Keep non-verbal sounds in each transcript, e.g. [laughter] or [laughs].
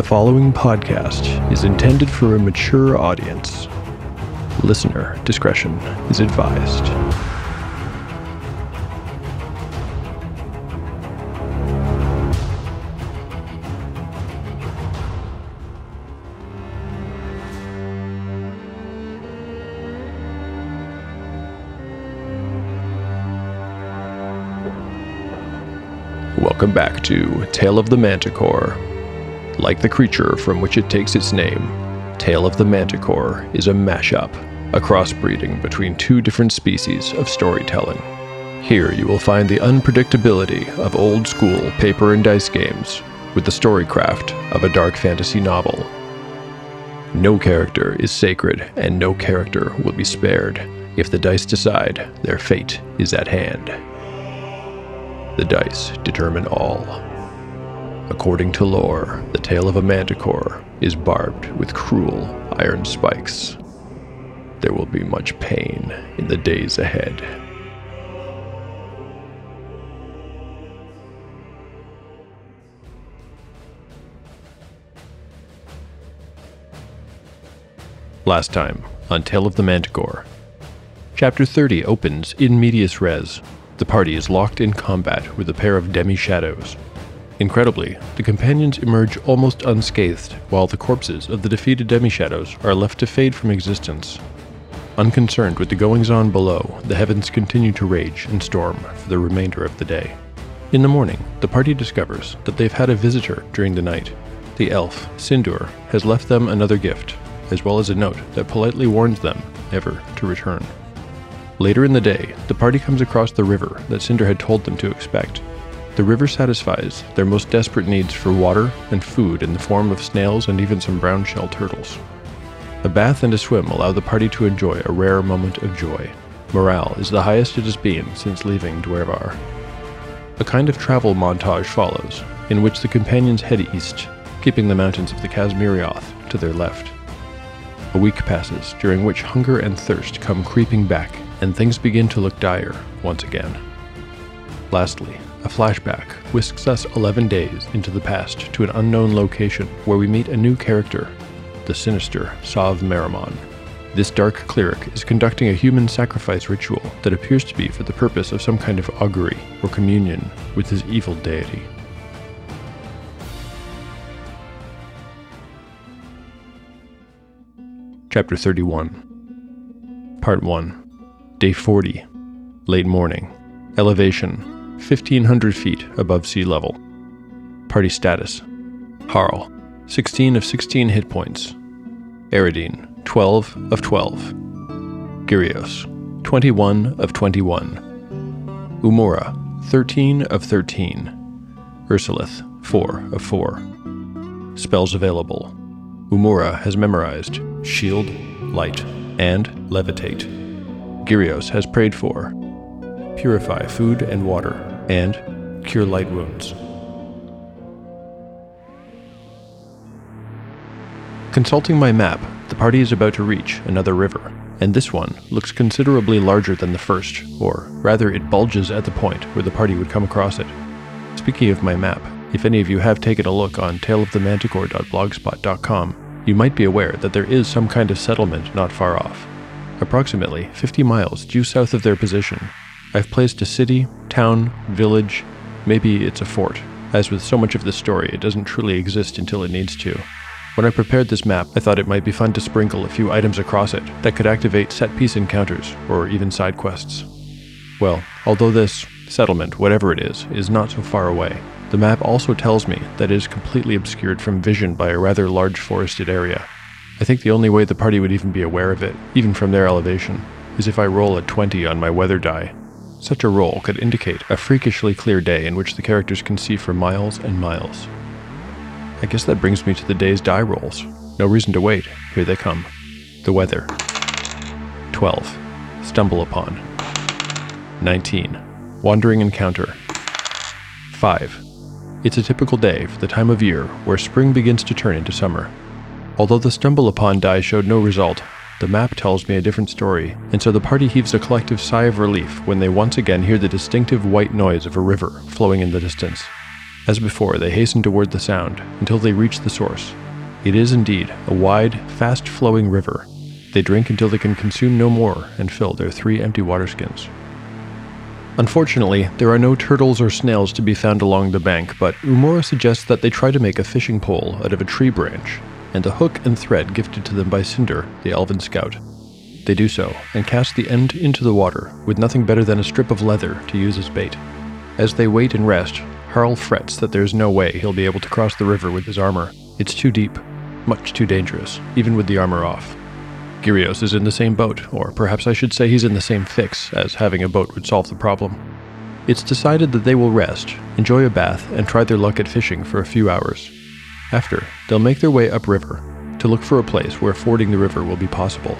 The following podcast is intended for a mature audience. Listener discretion is advised. Welcome back to Tale of the Manticore. Like the creature from which it takes its name, Tale of the Manticore is a mashup, a crossbreeding between two different species of storytelling. Here you will find the unpredictability of old school paper and dice games with the storycraft of a dark fantasy novel. No character is sacred, and no character will be spared if the dice decide their fate is at hand. The dice determine all. According to lore, the tail of a manticore is barbed with cruel iron spikes. There will be much pain in the days ahead. Last time on Tale of the Manticore. Chapter 30 opens in medias res. The party is locked in combat with a pair of demi shadows. Incredibly, the companions emerge almost unscathed, while the corpses of the defeated demi shadows are left to fade from existence. Unconcerned with the goings on below, the heavens continue to rage and storm for the remainder of the day. In the morning, the party discovers that they've had a visitor during the night. The elf, Cinder, has left them another gift, as well as a note that politely warns them never to return. Later in the day, the party comes across the river that Cinder had told them to expect. The river satisfies their most desperate needs for water and food in the form of snails and even some brown shell turtles. A bath and a swim allow the party to enjoy a rare moment of joy. Morale is the highest it has been since leaving Dwervar. A kind of travel montage follows, in which the companions head east, keeping the mountains of the Kazmirioth to their left. A week passes, during which hunger and thirst come creeping back, and things begin to look dire once again. Lastly, a flashback whisks us 11 days into the past to an unknown location where we meet a new character, the sinister Sav Merimon. This dark cleric is conducting a human sacrifice ritual that appears to be for the purpose of some kind of augury or communion with his evil deity. Chapter 31 Part 1 Day 40 Late morning. Elevation 1500 feet above sea level. Party status Harl 16 of 16 hit points. Eridine 12 of 12 Gyrios 21 of 21 Umura 13 of 13 Ursulith 4 of 4 Spells available. Umura has memorized Shield, Light, and Levitate. Gyrios has prayed for. Purify food and water, and Cure light wounds. Consulting my map, the party is about to reach another river, and this one looks considerably larger than the first, or rather, it bulges at the point where the party would come across it. Speaking of my map, if any of you have taken a look on taleofthemanticore.blogspot.com, you might be aware that there is some kind of settlement not far off. Approximately 50 miles due south of their position, I've placed a city, town, village, maybe it's a fort. As with so much of this story, it doesn't truly exist until it needs to. When I prepared this map, I thought it might be fun to sprinkle a few items across it that could activate set piece encounters or even side quests. Well, although this settlement, whatever it is, is not so far away, the map also tells me that it is completely obscured from vision by a rather large forested area. I think the only way the party would even be aware of it, even from their elevation, is if I roll a 20 on my weather die. Such a roll could indicate a freakishly clear day in which the characters can see for miles and miles. I guess that brings me to the day's die rolls. No reason to wait. Here they come. The weather 12. Stumble upon. 19. Wandering encounter. 5. It's a typical day for the time of year where spring begins to turn into summer. Although the stumble upon die showed no result, the map tells me a different story, and so the party heaves a collective sigh of relief when they once again hear the distinctive white noise of a river flowing in the distance. As before, they hasten toward the sound until they reach the source. It is indeed a wide, fast flowing river. They drink until they can consume no more and fill their three empty water skins. Unfortunately, there are no turtles or snails to be found along the bank, but Umura suggests that they try to make a fishing pole out of a tree branch and a hook and thread gifted to them by Cinder, the elven scout. They do so and cast the end into the water with nothing better than a strip of leather to use as bait. As they wait and rest, Harl frets that there's no way he'll be able to cross the river with his armor. It's too deep, much too dangerous, even with the armor off. Gyrios is in the same boat, or perhaps I should say he's in the same fix, as having a boat would solve the problem. It's decided that they will rest, enjoy a bath, and try their luck at fishing for a few hours. After, they'll make their way upriver to look for a place where fording the river will be possible.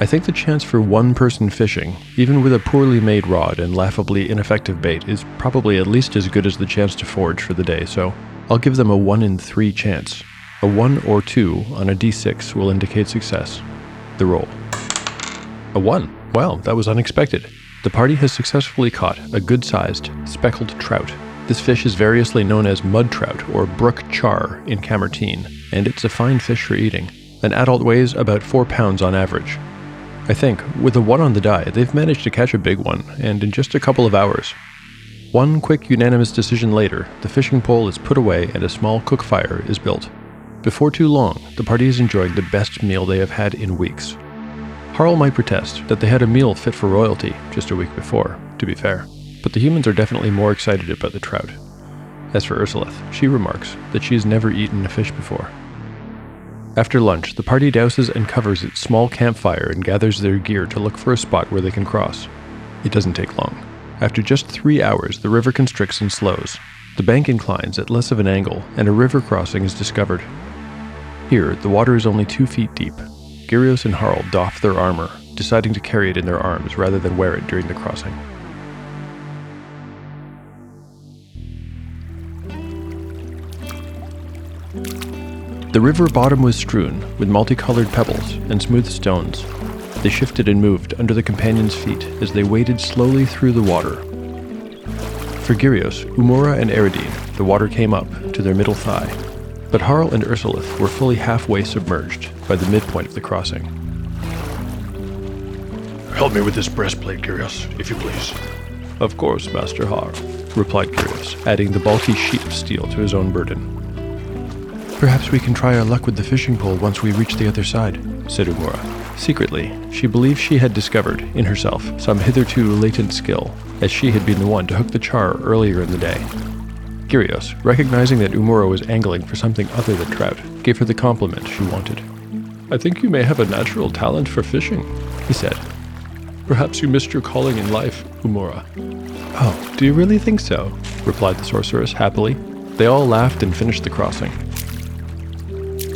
I think the chance for one person fishing, even with a poorly made rod and laughably ineffective bait, is probably at least as good as the chance to forage for the day, so I'll give them a 1 in 3 chance. A 1 or 2 on a d6 will indicate success. The roll. A 1. Well, that was unexpected. The party has successfully caught a good sized, speckled trout. This fish is variously known as mud trout or brook char in Camertine, and it's a fine fish for eating. An adult weighs about 4 pounds on average. I think, with a 1 on the die, they've managed to catch a big one, and in just a couple of hours. One quick unanimous decision later, the fishing pole is put away and a small cook fire is built. Before too long, the party is enjoying the best meal they have had in weeks. Harl might protest that they had a meal fit for royalty just a week before, to be fair, but the humans are definitely more excited about the trout. As for Ursulith, she remarks that she has never eaten a fish before. After lunch, the party douses and covers its small campfire and gathers their gear to look for a spot where they can cross. It doesn't take long. After just three hours, the river constricts and slows. The bank inclines at less of an angle, and a river crossing is discovered. Here, the water is only two feet deep. Gyrios and Harl doff their armor, deciding to carry it in their arms rather than wear it during the crossing. The river bottom was strewn with multicolored pebbles and smooth stones. They shifted and moved under the companions' feet as they waded slowly through the water. For Gyrios, Umura, and Eridine, the water came up to their middle thigh, but Harl and Ursulith were fully halfway submerged by the midpoint of the crossing. Help me with this breastplate, Gyrios, if you please. Of course, Master Harl, replied Gyrios, adding the bulky sheet of steel to his own burden. Perhaps we can try our luck with the fishing pole once we reach the other side, said Umura. Secretly, she believed she had discovered, in herself, some hitherto latent skill, as she had been the one to hook the char earlier in the day. Gyrios, recognizing that Umura was angling for something other than trout, gave her the compliment she wanted. I think you may have a natural talent for fishing, he said. Perhaps you missed your calling in life, Umura. Oh, do you really think so? replied the sorceress happily. They all laughed and finished the crossing.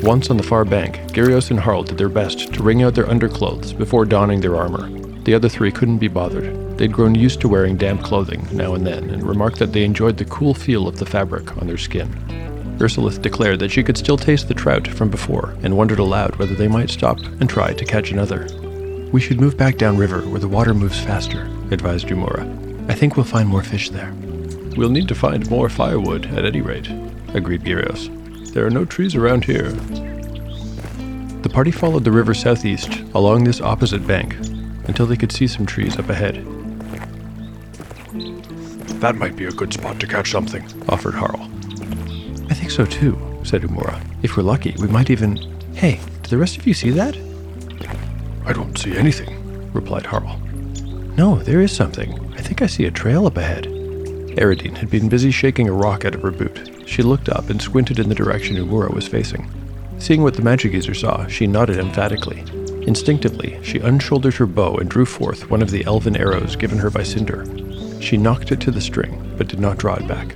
Once on the far bank, Gyrios and Harl did their best to wring out their underclothes before donning their armor. The other three couldn't be bothered. They'd grown used to wearing damp clothing now and then and remarked that they enjoyed the cool feel of the fabric on their skin. Ursulith declared that she could still taste the trout from before and wondered aloud whether they might stop and try to catch another. We should move back downriver where the water moves faster, advised Umura. I think we'll find more fish there. We'll need to find more firewood at any rate, agreed Gyrios. There are no trees around here. The party followed the river southeast along this opposite bank until they could see some trees up ahead. That might be a good spot to catch something, offered Harl. I think so too, said Umura. If we're lucky, we might even. Hey, do the rest of you see that? I don't see anything, replied Harl. No, there is something. I think I see a trail up ahead. Eridine had been busy shaking a rock out of her boot. She looked up and squinted in the direction Umura was facing. Seeing what the magic user saw, she nodded emphatically. Instinctively, she unshouldered her bow and drew forth one of the elven arrows given her by Cinder. She nocked it to the string, but did not draw it back.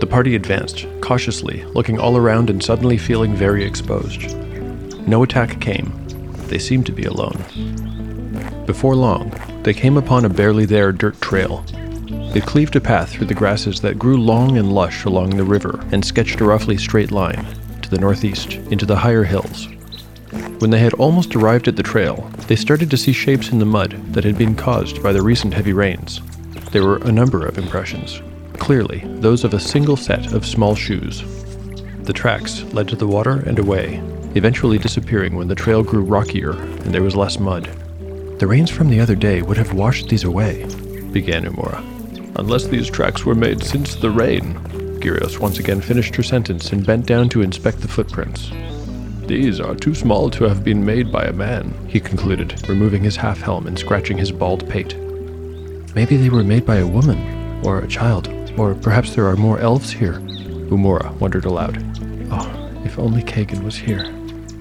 The party advanced, cautiously, looking all around and suddenly feeling very exposed. No attack came. They seemed to be alone. Before long, they came upon a barely there dirt trail it cleaved a path through the grasses that grew long and lush along the river and sketched a roughly straight line to the northeast into the higher hills. When they had almost arrived at the trail, they started to see shapes in the mud that had been caused by the recent heavy rains. There were a number of impressions clearly those of a single set of small shoes. The tracks led to the water and away, eventually disappearing when the trail grew rockier and there was less mud. The rains from the other day would have washed these away, began Umura. Unless these tracks were made since the rain. Gyrios once again finished her sentence and bent down to inspect the footprints. These are too small to have been made by a man, he concluded, removing his half helm and scratching his bald pate. Maybe they were made by a woman, or a child, or perhaps there are more elves here, Umura wondered aloud. Oh, if only Kagan was here.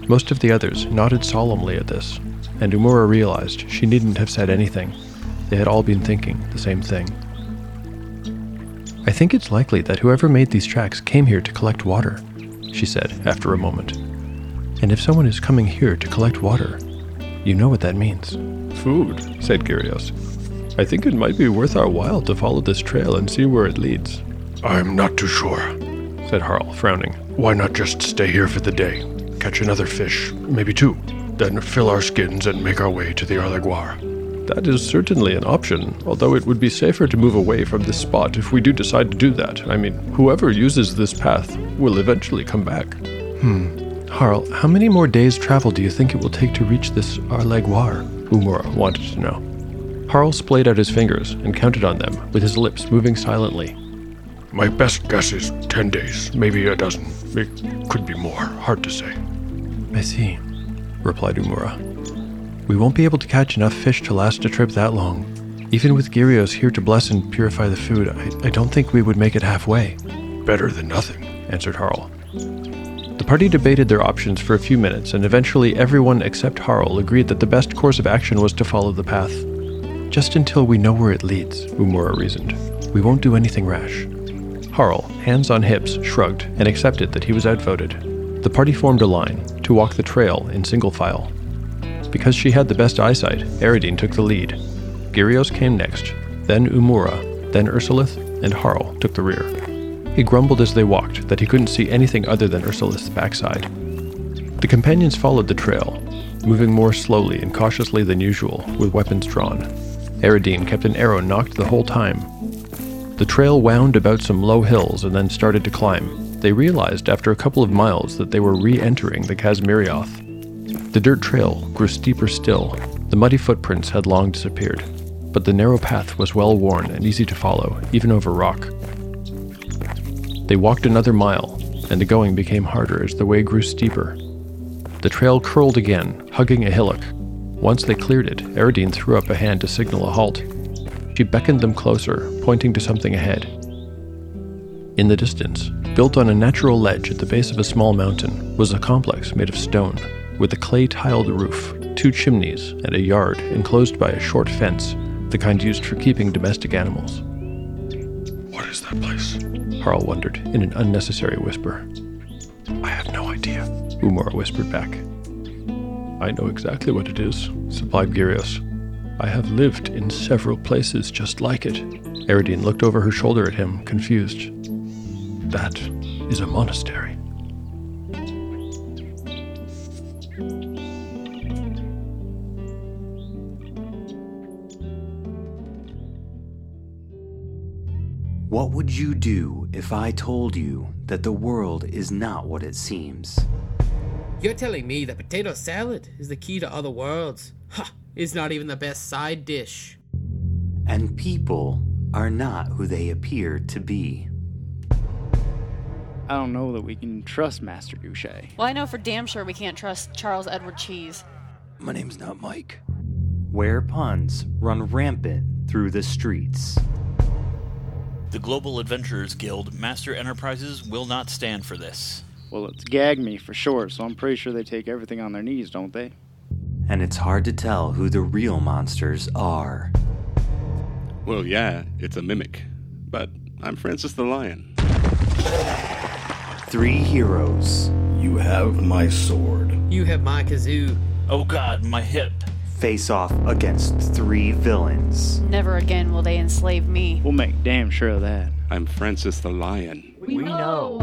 Most of the others nodded solemnly at this, and Umura realized she needn't have said anything. They had all been thinking the same thing. I think it's likely that whoever made these tracks came here to collect water, she said after a moment. And if someone is coming here to collect water, you know what that means. Food, said Gyrios. I think it might be worth our while to follow this trail and see where it leads. I'm not too sure, said Harl, frowning. Why not just stay here for the day? Catch another fish, maybe two, then fill our skins and make our way to the Arleguar. That is certainly an option, although it would be safer to move away from this spot if we do decide to do that. I mean, whoever uses this path will eventually come back. Hmm. Harl, how many more days' travel do you think it will take to reach this Arleguar? Umura wanted to know. Harl splayed out his fingers and counted on them, with his lips moving silently. My best guess is ten days, maybe a dozen. It could be more, hard to say. I see, replied Umura. We won't be able to catch enough fish to last a trip that long. Even with Gyrios here to bless and purify the food, I, I don't think we would make it halfway. Better than nothing, answered Harl. The party debated their options for a few minutes, and eventually everyone except Harl agreed that the best course of action was to follow the path. Just until we know where it leads, Umura reasoned. We won't do anything rash. Harl, hands on hips, shrugged and accepted that he was outvoted. The party formed a line to walk the trail in single file. Because she had the best eyesight, Eridine took the lead. Gyrios came next, then Umura, then Ursulith, and Harl took the rear. He grumbled as they walked that he couldn't see anything other than Ursulith's backside. The companions followed the trail, moving more slowly and cautiously than usual, with weapons drawn. Eridine kept an arrow nocked the whole time. The trail wound about some low hills and then started to climb. They realized after a couple of miles that they were re entering the Kazmirioth. The dirt trail grew steeper still. The muddy footprints had long disappeared, but the narrow path was well worn and easy to follow, even over rock. They walked another mile, and the going became harder as the way grew steeper. The trail curled again, hugging a hillock. Once they cleared it, Eridine threw up a hand to signal a halt. She beckoned them closer, pointing to something ahead. In the distance, built on a natural ledge at the base of a small mountain, was a complex made of stone with a clay tiled roof, two chimneys, and a yard enclosed by a short fence, the kind used for keeping domestic animals. What is that place? Harl wondered in an unnecessary whisper. I have no idea, Umura whispered back. I know exactly what it is, supplied Gyrios. I have lived in several places just like it. Eridine looked over her shoulder at him, confused. That is a monastery. What would you do if I told you that the world is not what it seems? You're telling me that potato salad is the key to other worlds? Ha! It's not even the best side dish. And people are not who they appear to be. I don't know that we can trust Master Douche. Well, I know for damn sure we can't trust Charles Edward Cheese. My name's not Mike. Where puns run rampant through the streets. The Global Adventurers Guild Master Enterprises will not stand for this. Well, it's gag me for sure, so I'm pretty sure they take everything on their knees, don't they? And it's hard to tell who the real monsters are. Well, yeah, it's a mimic. But I'm Francis the Lion. Three heroes. You have my sword. You have my kazoo. Oh god, my hip. Face off against three villains. Never again will they enslave me. We'll make damn sure of that. I'm Francis the Lion. We, we know.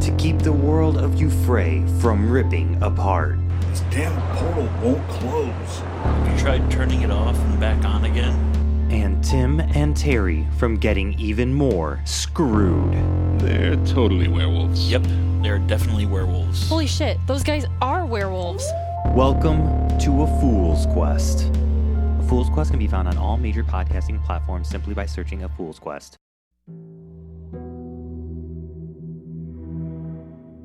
To keep the world of Euphrae from ripping apart. This damn portal won't close. Have you tried turning it off and back on again? and Tim and Terry from getting even more screwed. They're totally werewolves. Yep, they're definitely werewolves. Holy shit, those guys are werewolves. Welcome to A Fool's Quest. A Fool's Quest can be found on all major podcasting platforms simply by searching A Fool's Quest.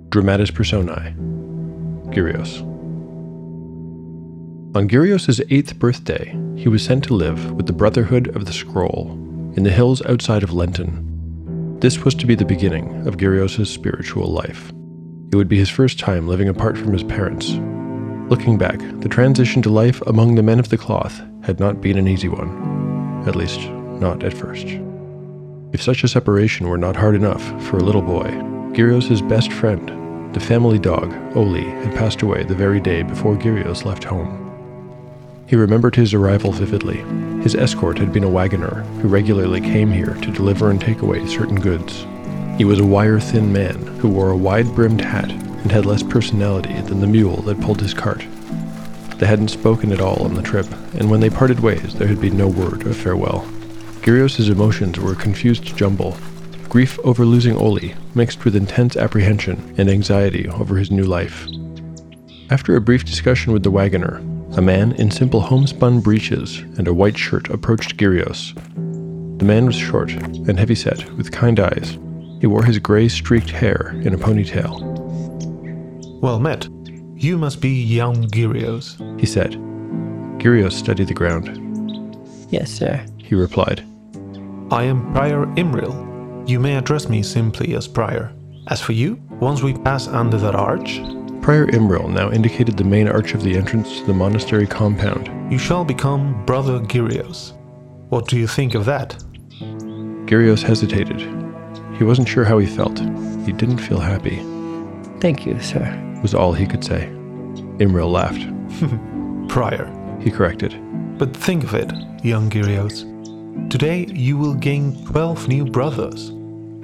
Dramatis Personae Gyrios. On Gyrios' eighth birthday, he was sent to live with the Brotherhood of the Scroll in the hills outside of Lenton. This was to be the beginning of Gyrios' spiritual life. It would be his first time living apart from his parents. Looking back, the transition to life among the men of the cloth had not been an easy one, at least, not at first. If such a separation were not hard enough for a little boy, Gyrios' best friend, the family dog, Oli, had passed away the very day before Gyrios left home. He remembered his arrival vividly. His escort had been a wagoner who regularly came here to deliver and take away certain goods. He was a wire thin man who wore a wide brimmed hat and had less personality than the mule that pulled his cart. They hadn't spoken at all on the trip, and when they parted ways, there had been no word of farewell. Gyrios' emotions were a confused jumble grief over losing Oli, mixed with intense apprehension and anxiety over his new life. After a brief discussion with the wagoner, a man in simple homespun breeches and a white shirt approached Gyrios. The man was short and heavy-set, with kind eyes. He wore his gray streaked hair in a ponytail. Well met. You must be young Gyrios, he said. Gyrios studied the ground. Yes, sir, he replied. I am Prior Imril. You may address me simply as Prior. As for you, once we pass under that arch, Prior Imril now indicated the main arch of the entrance to the monastery compound. You shall become Brother Gyrios. What do you think of that? Gyrios hesitated. He wasn't sure how he felt. He didn't feel happy. Thank you, sir, was all he could say. Imril laughed. [laughs] Prior, he corrected. But think of it, young Gyrios. Today you will gain 12 new brothers.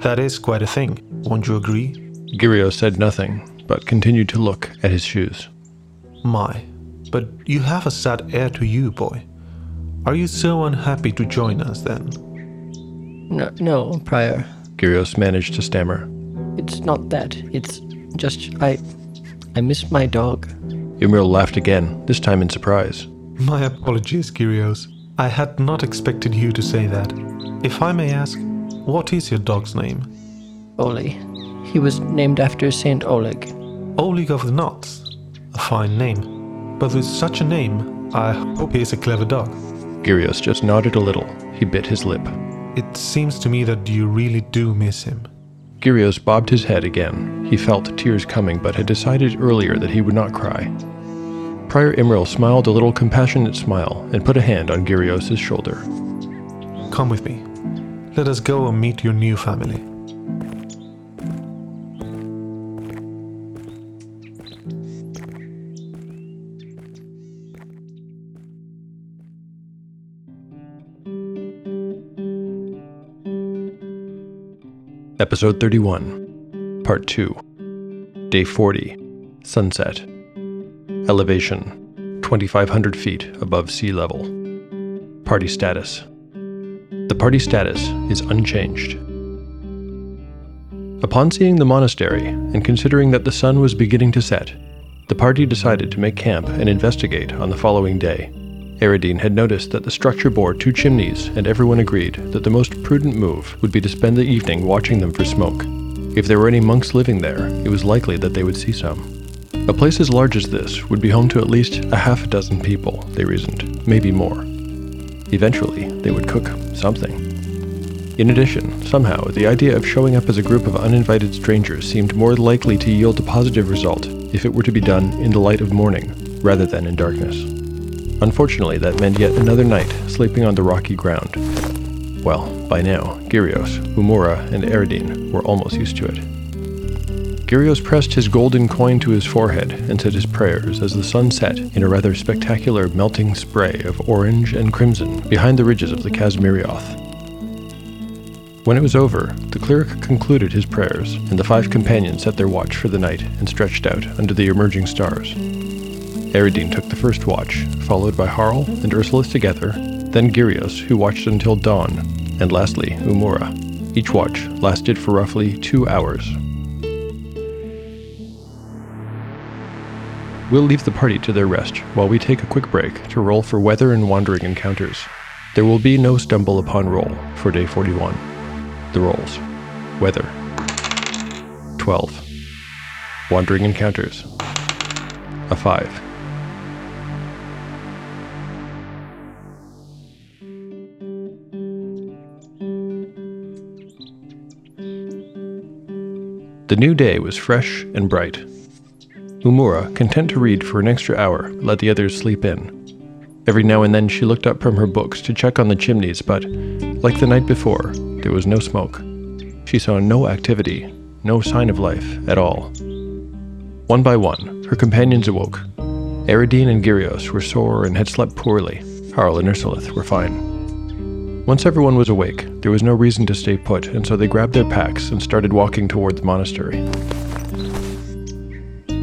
That is quite a thing, won't you agree? Gyrios said nothing, but continued to look at his shoes. My, but you have a sad air to you, boy. Are you so unhappy to join us then? No, no, Prior. Gyrios managed to stammer. It's not that. It's just I I miss my dog. Imril laughed again, this time in surprise. My apologies, Gyrios. I had not expected you to say that. If I may ask, what is your dog's name? Oli. He was named after Saint Oleg. Oleg of the Knots. A fine name. But with such a name, I hope he is a clever dog. Gyrios just nodded a little. He bit his lip. It seems to me that you really do miss him. Gyrios bobbed his head again. He felt tears coming, but had decided earlier that he would not cry. Prior Imril smiled a little compassionate smile and put a hand on Gyrios' shoulder. Come with me. Let us go and meet your new family. Episode 31, Part 2, Day 40, Sunset. Elevation 2,500 feet above sea level. Party status. The party status is unchanged. Upon seeing the monastery and considering that the sun was beginning to set, the party decided to make camp and investigate on the following day. Eridine had noticed that the structure bore two chimneys, and everyone agreed that the most prudent move would be to spend the evening watching them for smoke. If there were any monks living there, it was likely that they would see some. A place as large as this would be home to at least a half a dozen people, they reasoned, maybe more. Eventually, they would cook something. In addition, somehow, the idea of showing up as a group of uninvited strangers seemed more likely to yield a positive result if it were to be done in the light of morning rather than in darkness. Unfortunately, that meant yet another night sleeping on the rocky ground. Well, by now, Gyrios, Umura, and Eridine were almost used to it. Gyrios pressed his golden coin to his forehead and said his prayers as the sun set in a rather spectacular melting spray of orange and crimson behind the ridges of the Kazmirioth. When it was over, the cleric concluded his prayers, and the five companions set their watch for the night and stretched out under the emerging stars. Eridine took the first watch, followed by Harl and Ursulith together, then Gyrios, who watched until dawn, and lastly, Umura. Each watch lasted for roughly two hours. We'll leave the party to their rest while we take a quick break to roll for weather and wandering encounters. There will be no stumble upon roll for day 41. The rolls Weather 12. Wandering encounters a 5. The new day was fresh and bright. Umura, content to read for an extra hour, let the others sleep in. Every now and then she looked up from her books to check on the chimneys, but, like the night before, there was no smoke. She saw no activity, no sign of life at all. One by one, her companions awoke. Eridine and Gyrios were sore and had slept poorly. Harl and Ursulith were fine. Once everyone was awake, there was no reason to stay put, and so they grabbed their packs and started walking toward the monastery.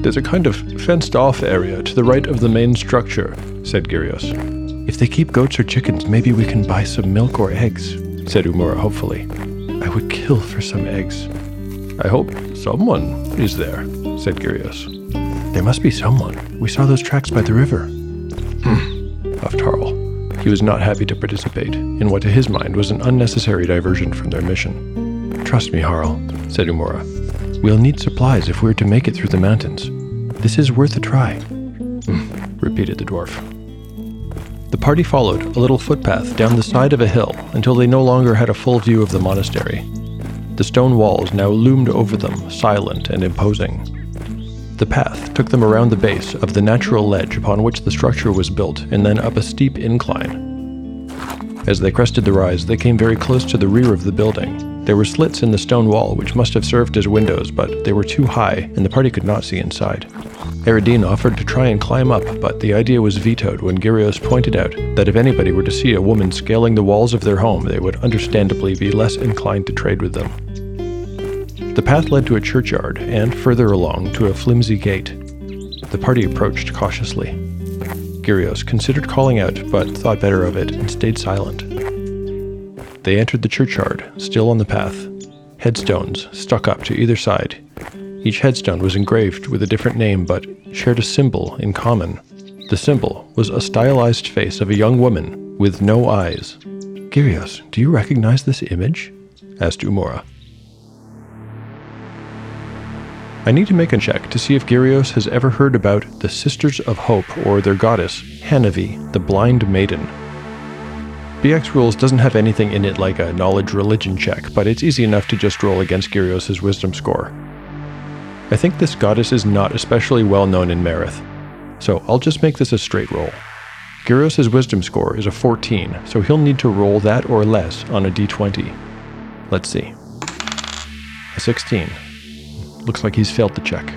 There's a kind of fenced off area to the right of the main structure, said Gyrios. If they keep goats or chickens, maybe we can buy some milk or eggs, said Umura hopefully. I would kill for some eggs. I hope someone is there, said Gyrios. There must be someone. We saw those tracks by the river. Hmm, puffed Harl. He was not happy to participate in what to his mind was an unnecessary diversion from their mission. Trust me, Harl, said Umura. We'll need supplies if we're to make it through the mountains. This is worth a try, [clears throat] repeated the dwarf. The party followed a little footpath down the side of a hill until they no longer had a full view of the monastery. The stone walls now loomed over them, silent and imposing. The path took them around the base of the natural ledge upon which the structure was built and then up a steep incline. As they crested the rise, they came very close to the rear of the building. There were slits in the stone wall which must have served as windows, but they were too high and the party could not see inside. Eridine offered to try and climb up, but the idea was vetoed when Gyrios pointed out that if anybody were to see a woman scaling the walls of their home, they would understandably be less inclined to trade with them. The path led to a churchyard and, further along, to a flimsy gate. The party approached cautiously. Gyrios considered calling out, but thought better of it and stayed silent. They entered the churchyard, still on the path. Headstones stuck up to either side. Each headstone was engraved with a different name, but shared a symbol in common. The symbol was a stylized face of a young woman with no eyes. Gyrios, do you recognize this image? asked Umura. I need to make a check to see if Gyrios has ever heard about the Sisters of Hope or their goddess, Hanavi, the Blind Maiden. BX Rules doesn't have anything in it like a knowledge religion check, but it's easy enough to just roll against Gyrios' wisdom score. I think this goddess is not especially well known in Marith, so I'll just make this a straight roll. Gyrios' wisdom score is a 14, so he'll need to roll that or less on a d20. Let's see. A 16. Looks like he's failed the check.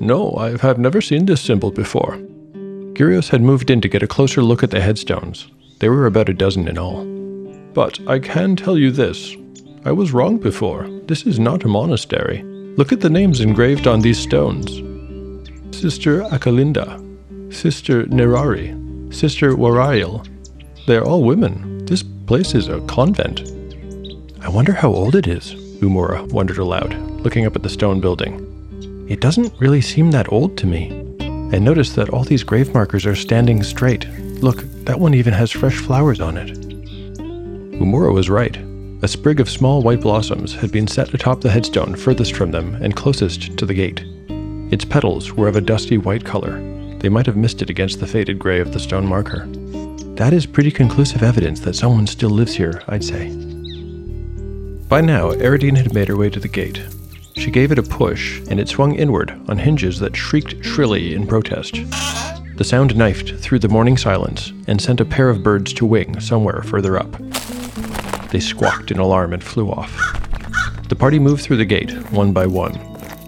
No, I have never seen this symbol before. Gyrios had moved in to get a closer look at the headstones. There were about a dozen in all. But I can tell you this. I was wrong before. This is not a monastery. Look at the names engraved on these stones. Sister Akalinda, Sister Nerari, Sister Warail. They're all women. This place is a convent. I wonder how old it is, Umura wondered aloud, looking up at the stone building. It doesn't really seem that old to me. And notice that all these grave markers are standing straight. Look, that one even has fresh flowers on it. Umura was right. A sprig of small white blossoms had been set atop the headstone furthest from them and closest to the gate. Its petals were of a dusty white color. They might have missed it against the faded gray of the stone marker. That is pretty conclusive evidence that someone still lives here, I'd say. By now, Eridine had made her way to the gate. She gave it a push, and it swung inward on hinges that shrieked shrilly in protest. The sound knifed through the morning silence and sent a pair of birds to wing somewhere further up. They squawked in alarm and flew off. The party moved through the gate, one by one.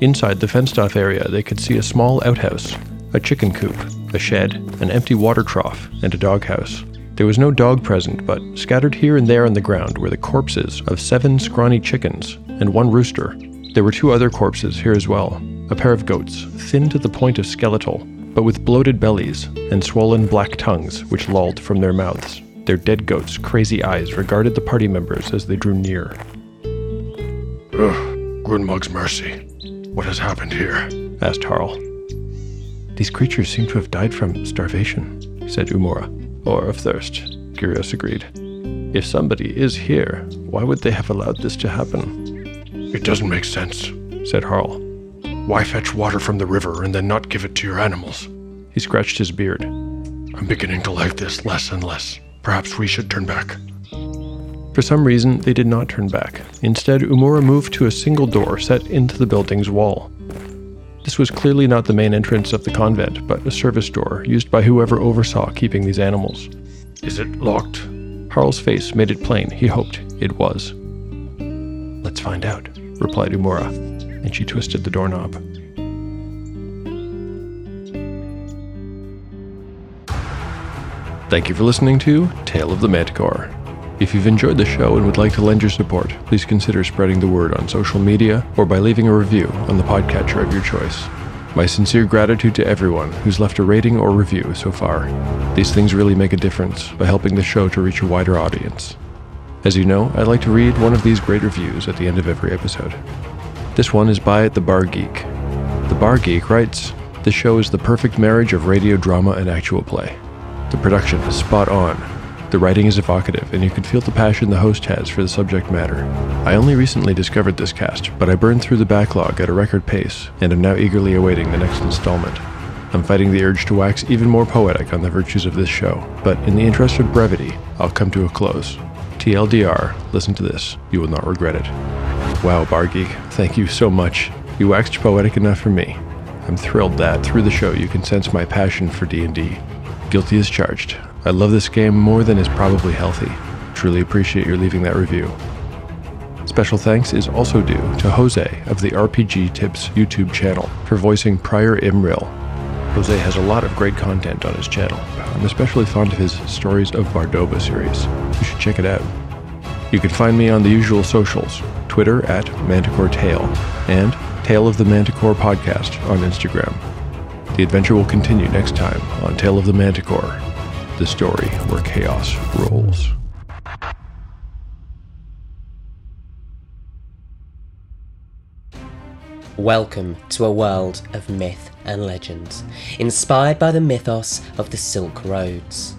Inside the fenced off area, they could see a small outhouse, a chicken coop, a shed, an empty water trough, and a doghouse. There was no dog present, but scattered here and there on the ground were the corpses of seven scrawny chickens and one rooster. There were two other corpses here as well a pair of goats, thin to the point of skeletal, but with bloated bellies and swollen black tongues which lolled from their mouths. Their dead goats' crazy eyes regarded the party members as they drew near. Ugh, Grunmug's mercy. What has happened here? asked Harl. These creatures seem to have died from starvation, said Umura. Or of thirst, Gyrios agreed. If somebody is here, why would they have allowed this to happen? It doesn't make sense, said Harl. Why fetch water from the river and then not give it to your animals? He scratched his beard. I'm beginning to like this less and less. Perhaps we should turn back. For some reason, they did not turn back. Instead, Umura moved to a single door set into the building's wall. This was clearly not the main entrance of the convent, but a service door used by whoever oversaw keeping these animals. Is it locked? Harl's face made it plain he hoped it was. Let's find out, replied Umura, and she twisted the doorknob. Thank you for listening to Tale of the Manticore. If you've enjoyed the show and would like to lend your support, please consider spreading the word on social media or by leaving a review on the podcatcher of your choice. My sincere gratitude to everyone who's left a rating or review so far. These things really make a difference by helping the show to reach a wider audience. As you know, I'd like to read one of these great reviews at the end of every episode. This one is by The Bar Geek. The Bar Geek writes The show is the perfect marriage of radio drama and actual play. The production is spot on. The writing is evocative, and you can feel the passion the host has for the subject matter. I only recently discovered this cast, but I burned through the backlog at a record pace and am now eagerly awaiting the next installment. I'm fighting the urge to wax even more poetic on the virtues of this show, but in the interest of brevity, I'll come to a close. TLDR, listen to this, you will not regret it. Wow, Bar Geek, thank you so much. You waxed poetic enough for me. I'm thrilled that through the show you can sense my passion for D&D. Guilty as charged. I love this game more than is probably healthy. Truly appreciate your leaving that review. Special thanks is also due to Jose of the RPG Tips YouTube channel for voicing Prior Imril. Jose has a lot of great content on his channel. I'm especially fond of his Stories of Bardoba series. You should check it out. You can find me on the usual socials Twitter at Manticore Tale and Tale of the Manticore Podcast on Instagram. The adventure will continue next time on Tale of the Manticore, the story where chaos rolls. Welcome to a world of myth and legends, inspired by the mythos of the Silk Roads.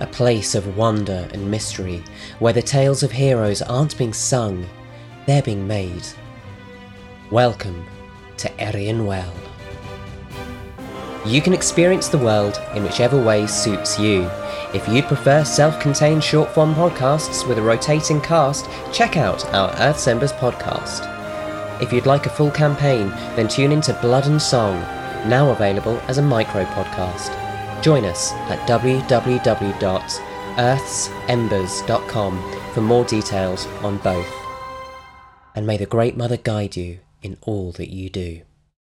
A place of wonder and mystery where the tales of heroes aren't being sung, they're being made. Welcome to Erian Well. You can experience the world in whichever way suits you. If you prefer self contained short form podcasts with a rotating cast, check out our Earth's Embers podcast. If you'd like a full campaign, then tune into Blood and Song, now available as a micro podcast. Join us at www.earthsembers.com for more details on both. And may the Great Mother guide you in all that you do.